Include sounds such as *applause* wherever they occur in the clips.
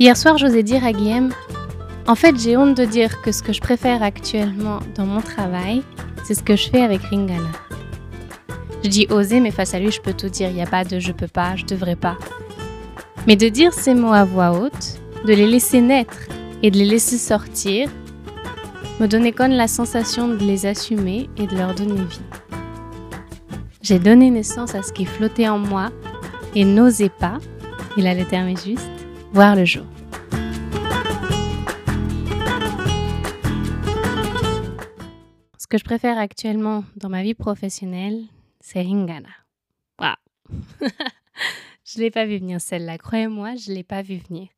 Hier soir, j'osais dire à Guillaume En fait, j'ai honte de dire que ce que je préfère actuellement dans mon travail, c'est ce que je fais avec Ringana. Je dis oser, mais face à lui, je peux tout dire. Il n'y a pas de je peux pas, je devrais pas. Mais de dire ces mots à voix haute, de les laisser naître et de les laisser sortir, me donnait comme la sensation de les assumer et de leur donner vie. J'ai donné naissance à ce qui flottait en moi et n'osait pas, il a le terme juste, voir le jour. Ce que je préfère actuellement dans ma vie professionnelle, c'est Ringana. Waouh *laughs* Je l'ai pas vu venir celle-là, croyez-moi, je l'ai pas vu venir.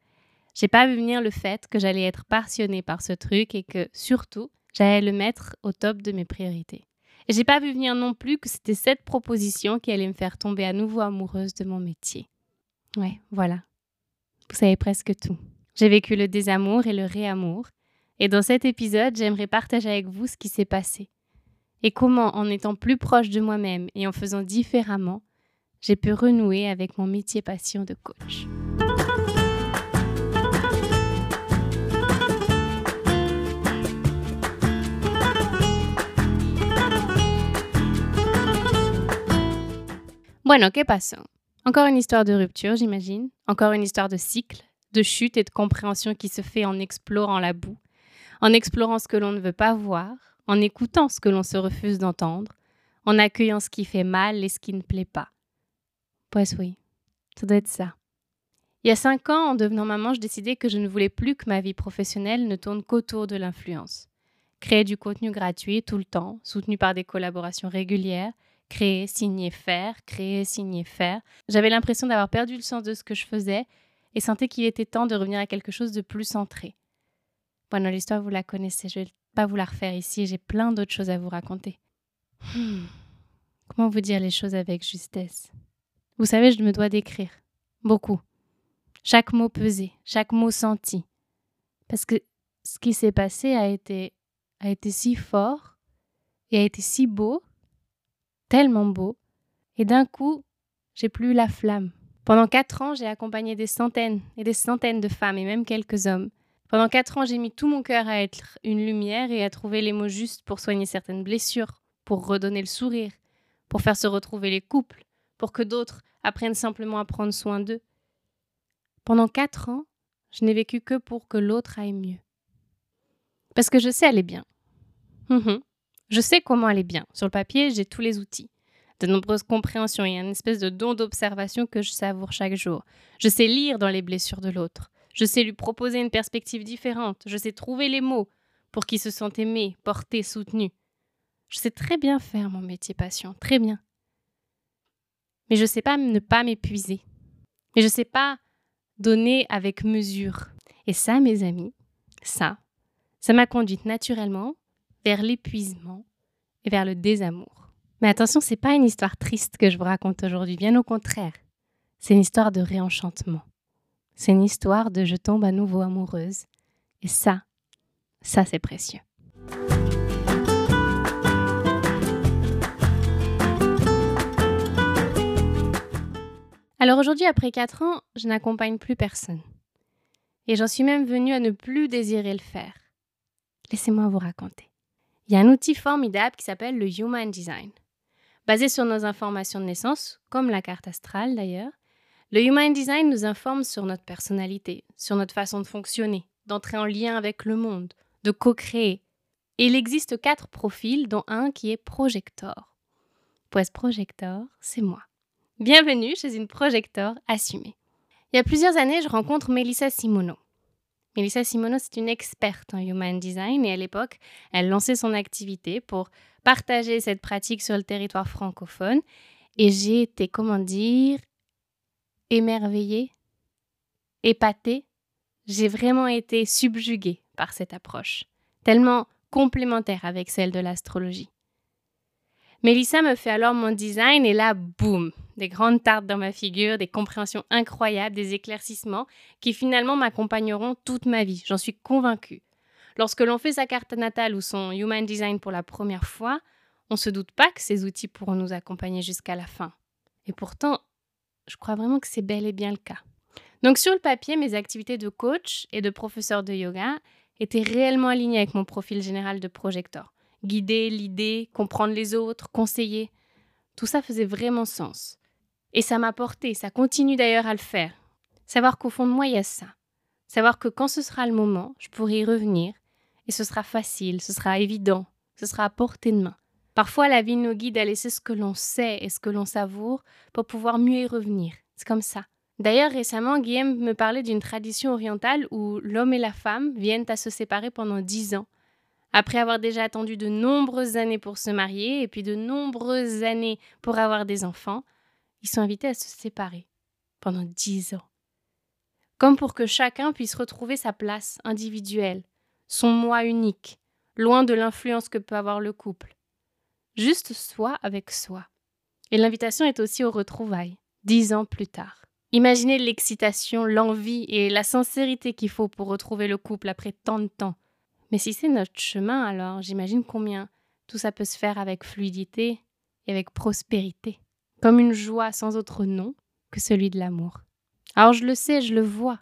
J'ai pas vu venir le fait que j'allais être passionnée par ce truc et que surtout, j'allais le mettre au top de mes priorités. Et j'ai pas vu venir non plus que c'était cette proposition qui allait me faire tomber à nouveau amoureuse de mon métier. Ouais, voilà. Vous savez presque tout. J'ai vécu le désamour et le réamour. Et dans cet épisode, j'aimerais partager avec vous ce qui s'est passé. Et comment, en étant plus proche de moi-même et en faisant différemment, j'ai pu renouer avec mon métier passion de coach. Bueno, ¿qué pasó? Encore une histoire de rupture, j'imagine. Encore une histoire de cycle, de chute et de compréhension qui se fait en explorant la boue, en explorant ce que l'on ne veut pas voir, en écoutant ce que l'on se refuse d'entendre, en accueillant ce qui fait mal et ce qui ne plaît pas. Oui, ça doit être ça. Il y a cinq ans, en devenant maman, je décidais que je ne voulais plus que ma vie professionnelle ne tourne qu'autour de l'influence. Créer du contenu gratuit tout le temps, soutenu par des collaborations régulières, créer, signer, faire, créer, signer, faire. J'avais l'impression d'avoir perdu le sens de ce que je faisais et sentais qu'il était temps de revenir à quelque chose de plus centré. Bon, l'histoire, vous la connaissez, je ne vais pas vous la refaire ici, j'ai plein d'autres choses à vous raconter. Hmm. Comment vous dire les choses avec justesse? Vous savez, je me dois d'écrire. Beaucoup. Chaque mot pesé, chaque mot senti. Parce que ce qui s'est passé a été, a été si fort et a été si beau, tellement beau. Et d'un coup, j'ai plus la flamme. Pendant quatre ans, j'ai accompagné des centaines et des centaines de femmes et même quelques hommes. Pendant quatre ans, j'ai mis tout mon cœur à être une lumière et à trouver les mots justes pour soigner certaines blessures, pour redonner le sourire, pour faire se retrouver les couples, pour que d'autres apprennent simplement à prendre soin d'eux. Pendant quatre ans, je n'ai vécu que pour que l'autre aille mieux. Parce que je sais aller bien. Mhm. Je sais comment aller bien. Sur le papier, j'ai tous les outils. De nombreuses compréhensions et une espèce de don d'observation que je savoure chaque jour. Je sais lire dans les blessures de l'autre. Je sais lui proposer une perspective différente. Je sais trouver les mots pour qu'il se sente aimé, porté, soutenu. Je sais très bien faire mon métier passion, très bien mais je ne sais pas ne pas m'épuiser. Mais je ne sais pas donner avec mesure. Et ça, mes amis, ça, ça m'a conduite naturellement vers l'épuisement et vers le désamour. Mais attention, c'est pas une histoire triste que je vous raconte aujourd'hui, bien au contraire. C'est une histoire de réenchantement. C'est une histoire de je tombe à nouveau amoureuse. Et ça, ça c'est précieux. Alors aujourd'hui, après 4 ans, je n'accompagne plus personne. Et j'en suis même venue à ne plus désirer le faire. Laissez-moi vous raconter. Il y a un outil formidable qui s'appelle le Human Design. Basé sur nos informations de naissance, comme la carte astrale d'ailleurs, le Human Design nous informe sur notre personnalité, sur notre façon de fonctionner, d'entrer en lien avec le monde, de co-créer. Et il existe quatre profils, dont un qui est projector. Pues projector, c'est moi. Bienvenue chez une projecteur assumée. Il y a plusieurs années, je rencontre Melissa Simono. Melissa Simono, c'est une experte en human design et à l'époque, elle lançait son activité pour partager cette pratique sur le territoire francophone. Et j'ai été, comment dire, émerveillée, épatée. J'ai vraiment été subjuguée par cette approche, tellement complémentaire avec celle de l'astrologie. Mélissa me fait alors mon design et là, boum, des grandes tartes dans ma figure, des compréhensions incroyables, des éclaircissements qui finalement m'accompagneront toute ma vie, j'en suis convaincue. Lorsque l'on fait sa carte natale ou son Human Design pour la première fois, on ne se doute pas que ces outils pourront nous accompagner jusqu'à la fin. Et pourtant, je crois vraiment que c'est bel et bien le cas. Donc sur le papier, mes activités de coach et de professeur de yoga étaient réellement alignées avec mon profil général de projecteur. Guider, l'idée, comprendre les autres, conseiller, tout ça faisait vraiment sens. Et ça m'a porté, ça continue d'ailleurs à le faire. Savoir qu'au fond de moi, il y a ça. Savoir que quand ce sera le moment, je pourrai y revenir et ce sera facile, ce sera évident, ce sera à portée de main. Parfois, la vie nous guide à laisser ce que l'on sait et ce que l'on savoure pour pouvoir mieux y revenir. C'est comme ça. D'ailleurs, récemment, Guillaume me parlait d'une tradition orientale où l'homme et la femme viennent à se séparer pendant dix ans. Après avoir déjà attendu de nombreuses années pour se marier et puis de nombreuses années pour avoir des enfants, ils sont invités à se séparer pendant dix ans. Comme pour que chacun puisse retrouver sa place individuelle, son moi unique, loin de l'influence que peut avoir le couple. Juste soi avec soi. Et l'invitation est aussi aux retrouvailles, dix ans plus tard. Imaginez l'excitation, l'envie et la sincérité qu'il faut pour retrouver le couple après tant de temps. Mais si c'est notre chemin, alors j'imagine combien tout ça peut se faire avec fluidité et avec prospérité, comme une joie sans autre nom que celui de l'amour. Alors je le sais, je le vois.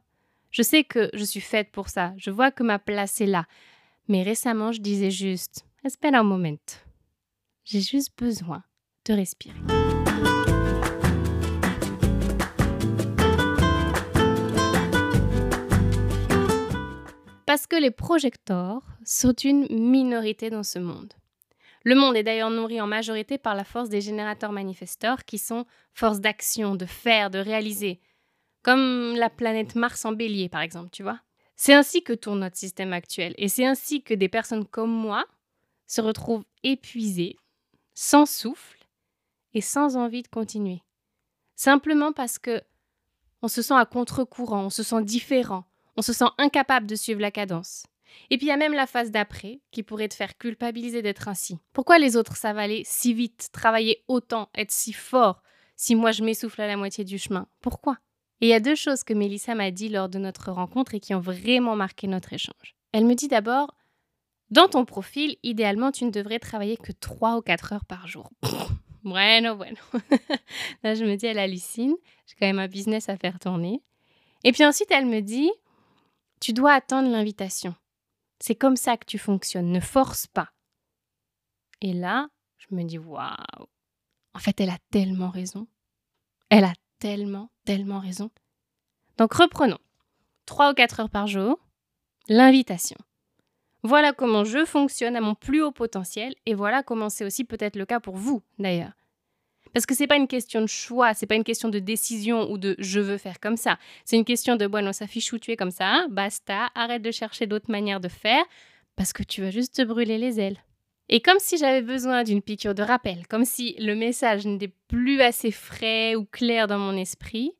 Je sais que je suis faite pour ça, je vois que ma place est là. Mais récemment, je disais juste, espère un moment. J'ai juste besoin de respirer. Parce que les projecteurs sont une minorité dans ce monde. Le monde est d'ailleurs nourri en majorité par la force des générateurs manifesteurs qui sont force d'action, de faire, de réaliser. Comme la planète Mars en bélier, par exemple, tu vois. C'est ainsi que tourne notre système actuel. Et c'est ainsi que des personnes comme moi se retrouvent épuisées, sans souffle et sans envie de continuer. Simplement parce que on se sent à contre-courant, on se sent différent, on se sent incapable de suivre la cadence. Et puis il y a même la phase d'après qui pourrait te faire culpabiliser d'être ainsi. Pourquoi les autres aller si vite, travailler autant, être si fort, si moi je m'essouffle à la moitié du chemin? Pourquoi? Et il y a deux choses que Mélissa m'a dit lors de notre rencontre et qui ont vraiment marqué notre échange. Elle me dit d'abord dans ton profil, idéalement, tu ne devrais travailler que 3 ou 4 heures par jour. *laughs* bueno, bueno. *laughs* Là, je me dis, elle hallucine. J'ai quand même un business à faire tourner. Et puis ensuite, elle me dit, tu dois attendre l'invitation. C'est comme ça que tu fonctionnes. Ne force pas. Et là, je me dis, waouh. En fait, elle a tellement raison. Elle a tellement, tellement raison. Donc, reprenons. 3 ou 4 heures par jour, l'invitation. Voilà comment je fonctionne à mon plus haut potentiel et voilà comment c'est aussi peut-être le cas pour vous d'ailleurs. Parce que c'est pas une question de choix, c'est pas une question de décision ou de je veux faire comme ça. C'est une question de bon, ça fiche où tu es comme ça, basta, arrête de chercher d'autres manières de faire parce que tu vas juste te brûler les ailes. Et comme si j'avais besoin d'une piqûre de rappel, comme si le message n'était plus assez frais ou clair dans mon esprit,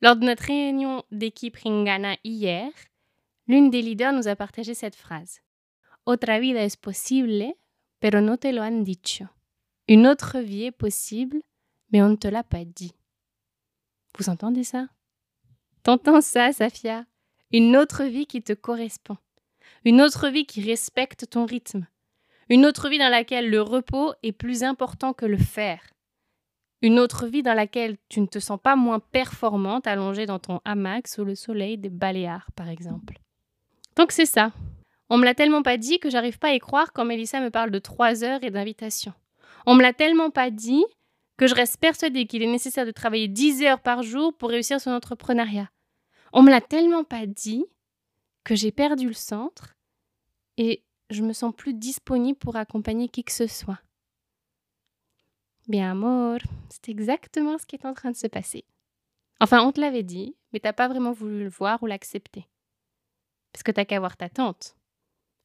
lors de notre réunion d'équipe Ringana hier, l'une des leaders nous a partagé cette phrase. Otra vida es posible, pero no te lo han dicho. Une autre vie est possible, mais on ne te l'a pas dit. Vous entendez ça? T'entends ça, Safia? Une autre vie qui te correspond. Une autre vie qui respecte ton rythme. Une autre vie dans laquelle le repos est plus important que le faire. Une autre vie dans laquelle tu ne te sens pas moins performante allongée dans ton hamac sous le soleil des Baléares, par exemple. Donc c'est ça. On me l'a tellement pas dit que j'arrive pas à y croire quand Mélissa me parle de trois heures et d'invitation. On me l'a tellement pas dit que je reste persuadée qu'il est nécessaire de travailler 10 heures par jour pour réussir son entrepreneuriat. On me l'a tellement pas dit que j'ai perdu le centre et je me sens plus disponible pour accompagner qui que ce soit. Bien, amor, c'est exactement ce qui est en train de se passer. Enfin, on te l'avait dit, mais t'as pas vraiment voulu le voir ou l'accepter. Parce que t'as qu'à voir ta tante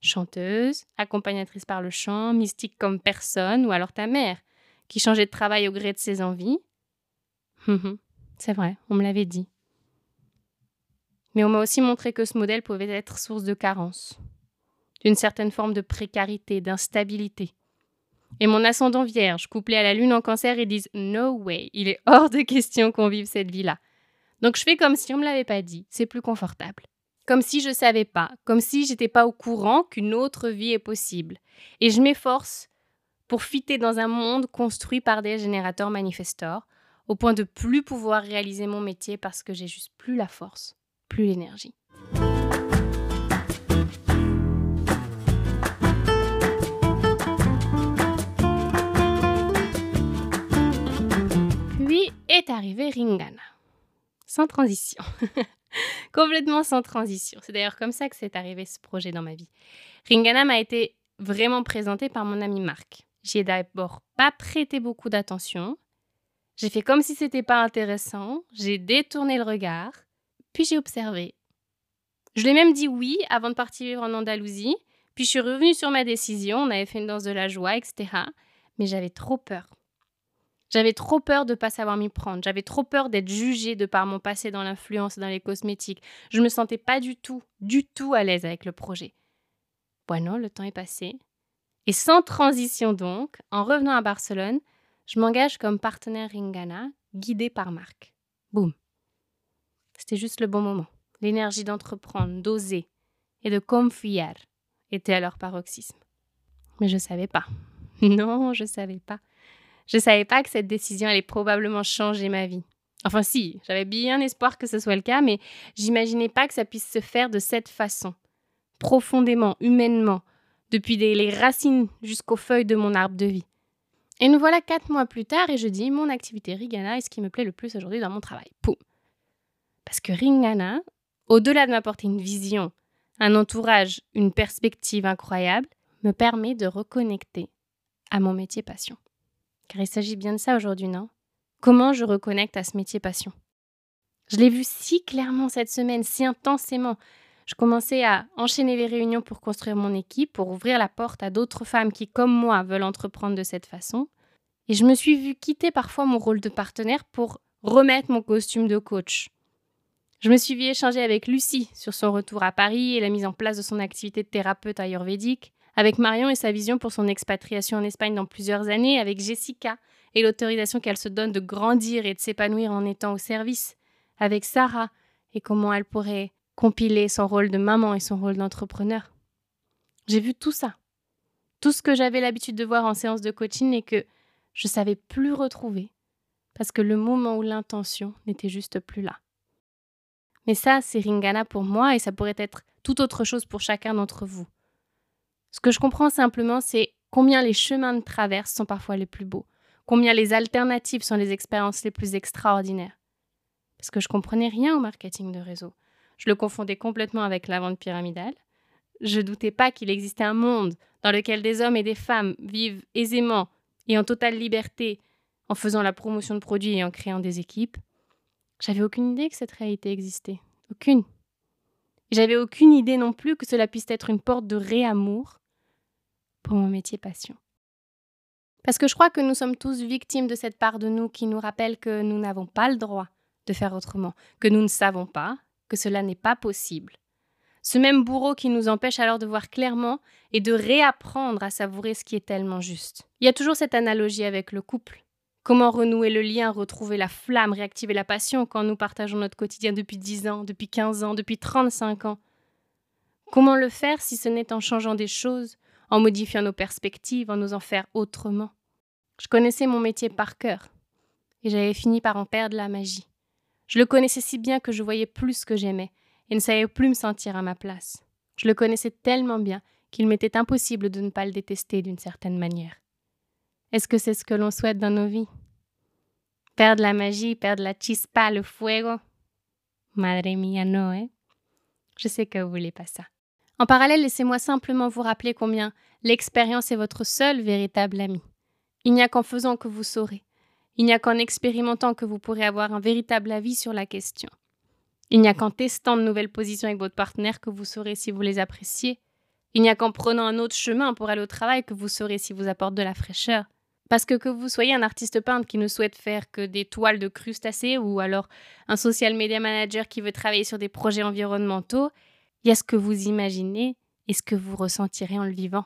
chanteuse, accompagnatrice par le chant, mystique comme personne, ou alors ta mère, qui changeait de travail au gré de ses envies. Hum, hum, c'est vrai, on me l'avait dit. Mais on m'a aussi montré que ce modèle pouvait être source de carence, d'une certaine forme de précarité, d'instabilité. Et mon ascendant vierge, couplé à la lune en cancer, ils disent No way, il est hors de question qu'on vive cette vie-là. Donc je fais comme si on me l'avait pas dit, c'est plus confortable comme si je ne savais pas, comme si j'étais pas au courant qu'une autre vie est possible. Et je m'efforce pour fitter dans un monde construit par des générateurs manifestors, au point de plus pouvoir réaliser mon métier parce que j'ai juste plus la force, plus l'énergie. Puis est arrivé Ringana. Sans transition. *laughs* Complètement sans transition. C'est d'ailleurs comme ça que c'est arrivé ce projet dans ma vie. Ringana m'a été vraiment présenté par mon ami Marc. J'y ai d'abord pas prêté beaucoup d'attention. J'ai fait comme si c'était pas intéressant. J'ai détourné le regard. Puis j'ai observé. Je lui ai même dit oui avant de partir vivre en Andalousie. Puis je suis revenue sur ma décision. On avait fait une danse de la joie, etc. Mais j'avais trop peur. J'avais trop peur de pas savoir m'y prendre. J'avais trop peur d'être jugée de par mon passé dans l'influence dans les cosmétiques. Je ne me sentais pas du tout, du tout à l'aise avec le projet. Bueno, le temps est passé. Et sans transition donc, en revenant à Barcelone, je m'engage comme partenaire Ringana, guidée par Marc. Boum. C'était juste le bon moment. L'énergie d'entreprendre, d'oser et de confier était à leur paroxysme. Mais je ne savais pas. *laughs* Non, je ne savais pas. Je savais pas que cette décision allait probablement changer ma vie. Enfin si, j'avais bien espoir que ce soit le cas, mais j'imaginais pas que ça puisse se faire de cette façon, profondément, humainement, depuis les racines jusqu'aux feuilles de mon arbre de vie. Et nous voilà quatre mois plus tard et je dis mon activité Ringana est ce qui me plaît le plus aujourd'hui dans mon travail. Poum. Parce que Ringana, au-delà de m'apporter une vision, un entourage, une perspective incroyable, me permet de reconnecter à mon métier passion. Car il s'agit bien de ça aujourd'hui, non? Comment je reconnecte à ce métier passion? Je l'ai vu si clairement cette semaine, si intensément. Je commençais à enchaîner les réunions pour construire mon équipe, pour ouvrir la porte à d'autres femmes qui, comme moi, veulent entreprendre de cette façon. Et je me suis vue quitter parfois mon rôle de partenaire pour remettre mon costume de coach. Je me suis vue échanger avec Lucie sur son retour à Paris et la mise en place de son activité de thérapeute ayurvédique, avec Marion et sa vision pour son expatriation en Espagne dans plusieurs années, avec Jessica et l'autorisation qu'elle se donne de grandir et de s'épanouir en étant au service, avec Sarah et comment elle pourrait compiler son rôle de maman et son rôle d'entrepreneur. J'ai vu tout ça. Tout ce que j'avais l'habitude de voir en séance de coaching et que je savais plus retrouver parce que le moment ou l'intention n'était juste plus là. Mais ça, c'est Ringana pour moi et ça pourrait être tout autre chose pour chacun d'entre vous. Ce que je comprends simplement, c'est combien les chemins de traverse sont parfois les plus beaux, combien les alternatives sont les expériences les plus extraordinaires. Parce que je comprenais rien au marketing de réseau. Je le confondais complètement avec la vente pyramidale. Je doutais pas qu'il existait un monde dans lequel des hommes et des femmes vivent aisément et en totale liberté en faisant la promotion de produits et en créant des équipes. J'avais aucune idée que cette réalité existait. Aucune. J'avais aucune idée non plus que cela puisse être une porte de réamour pour mon métier passion. Parce que je crois que nous sommes tous victimes de cette part de nous qui nous rappelle que nous n'avons pas le droit de faire autrement, que nous ne savons pas, que cela n'est pas possible. Ce même bourreau qui nous empêche alors de voir clairement et de réapprendre à savourer ce qui est tellement juste. Il y a toujours cette analogie avec le couple. Comment renouer le lien, retrouver la flamme, réactiver la passion quand nous partageons notre quotidien depuis 10 ans, depuis 15 ans, depuis 35 ans? Comment le faire si ce n'est en changeant des choses, en modifiant nos perspectives, en nous en faire autrement. Je connaissais mon métier par cœur, et j'avais fini par en perdre la magie. Je le connaissais si bien que je voyais plus ce que j'aimais, et ne savais plus me sentir à ma place. Je le connaissais tellement bien qu'il m'était impossible de ne pas le détester d'une certaine manière. Est-ce que c'est ce que l'on souhaite dans nos vies? Perdre la magie, perdre la chispa, le fuego? Madre mia, no, eh? Je sais que vous voulez pas ça. En parallèle, laissez-moi simplement vous rappeler combien l'expérience est votre seul véritable ami. Il n'y a qu'en faisant que vous saurez. Il n'y a qu'en expérimentant que vous pourrez avoir un véritable avis sur la question. Il n'y a qu'en testant de nouvelles positions avec votre partenaire que vous saurez si vous les appréciez. Il n'y a qu'en prenant un autre chemin pour aller au travail que vous saurez si vous apporte de la fraîcheur. Parce que que vous soyez un artiste peintre qui ne souhaite faire que des toiles de crustacés ou alors un social media manager qui veut travailler sur des projets environnementaux, il y a ce que vous imaginez et ce que vous ressentirez en le vivant.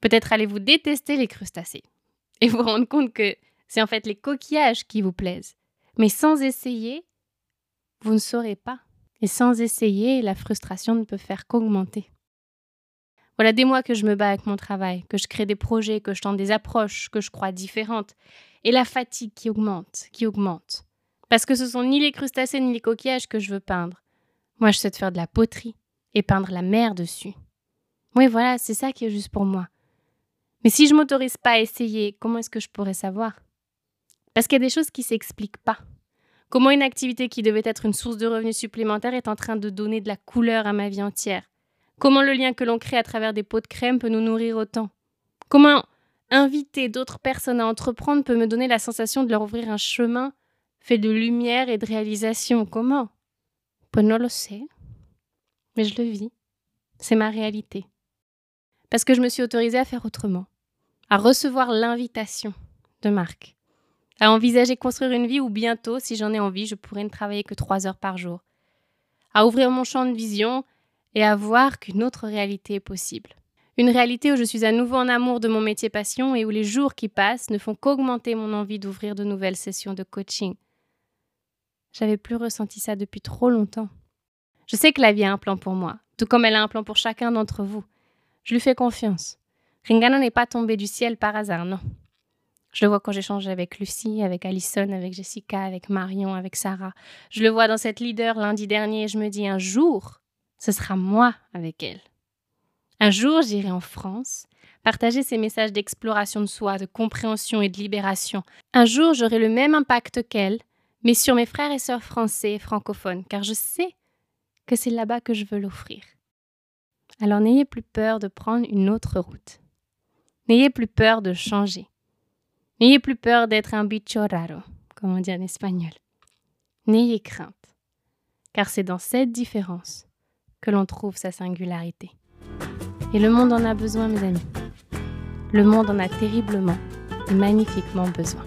Peut-être allez-vous détester les crustacés et vous rendre compte que c'est en fait les coquillages qui vous plaisent. Mais sans essayer, vous ne saurez pas. Et sans essayer, la frustration ne peut faire qu'augmenter. Voilà des mois que je me bats avec mon travail, que je crée des projets, que je tente des approches que je crois différentes. Et la fatigue qui augmente, qui augmente. Parce que ce sont ni les crustacés ni les coquillages que je veux peindre. Moi, je sais faire de la poterie et peindre la mer dessus. Oui, voilà, c'est ça qui est juste pour moi. Mais si je m'autorise pas à essayer, comment est-ce que je pourrais savoir? Parce qu'il y a des choses qui s'expliquent pas. Comment une activité qui devait être une source de revenus supplémentaires est en train de donner de la couleur à ma vie entière? Comment le lien que l'on crée à travers des pots de crème peut nous nourrir autant? Comment inviter d'autres personnes à entreprendre peut me donner la sensation de leur ouvrir un chemin fait de lumière et de réalisation? Comment? Pues no lo. Mais je le vis. C'est ma réalité. Parce que je me suis autorisée à faire autrement, à recevoir l'invitation de Marc, à envisager construire une vie où bientôt, si j'en ai envie, je pourrais ne travailler que trois heures par jour, à ouvrir mon champ de vision et à voir qu'une autre réalité est possible. Une réalité où je suis à nouveau en amour de mon métier passion et où les jours qui passent ne font qu'augmenter mon envie d'ouvrir de nouvelles sessions de coaching. J'avais plus ressenti ça depuis trop longtemps. Je sais que la vie a un plan pour moi, tout comme elle a un plan pour chacun d'entre vous. Je lui fais confiance. Ringana n'est pas tombé du ciel par hasard, non. Je le vois quand j'échange avec Lucie, avec Alison, avec Jessica, avec Marion, avec Sarah. Je le vois dans cette leader lundi dernier et je me dis un jour, ce sera moi avec elle. Un jour, j'irai en France, partager ces messages d'exploration de soi, de compréhension et de libération. Un jour, j'aurai le même impact qu'elle, mais sur mes frères et sœurs français et francophones, car je sais que c'est là-bas que je veux l'offrir. Alors n'ayez plus peur de prendre une autre route. N'ayez plus peur de changer. N'ayez plus peur d'être un bicho raro, comme on dit en espagnol. N'ayez crainte, car c'est dans cette différence que l'on trouve sa singularité. Et le monde en a besoin, mes amis. Le monde en a terriblement et magnifiquement besoin.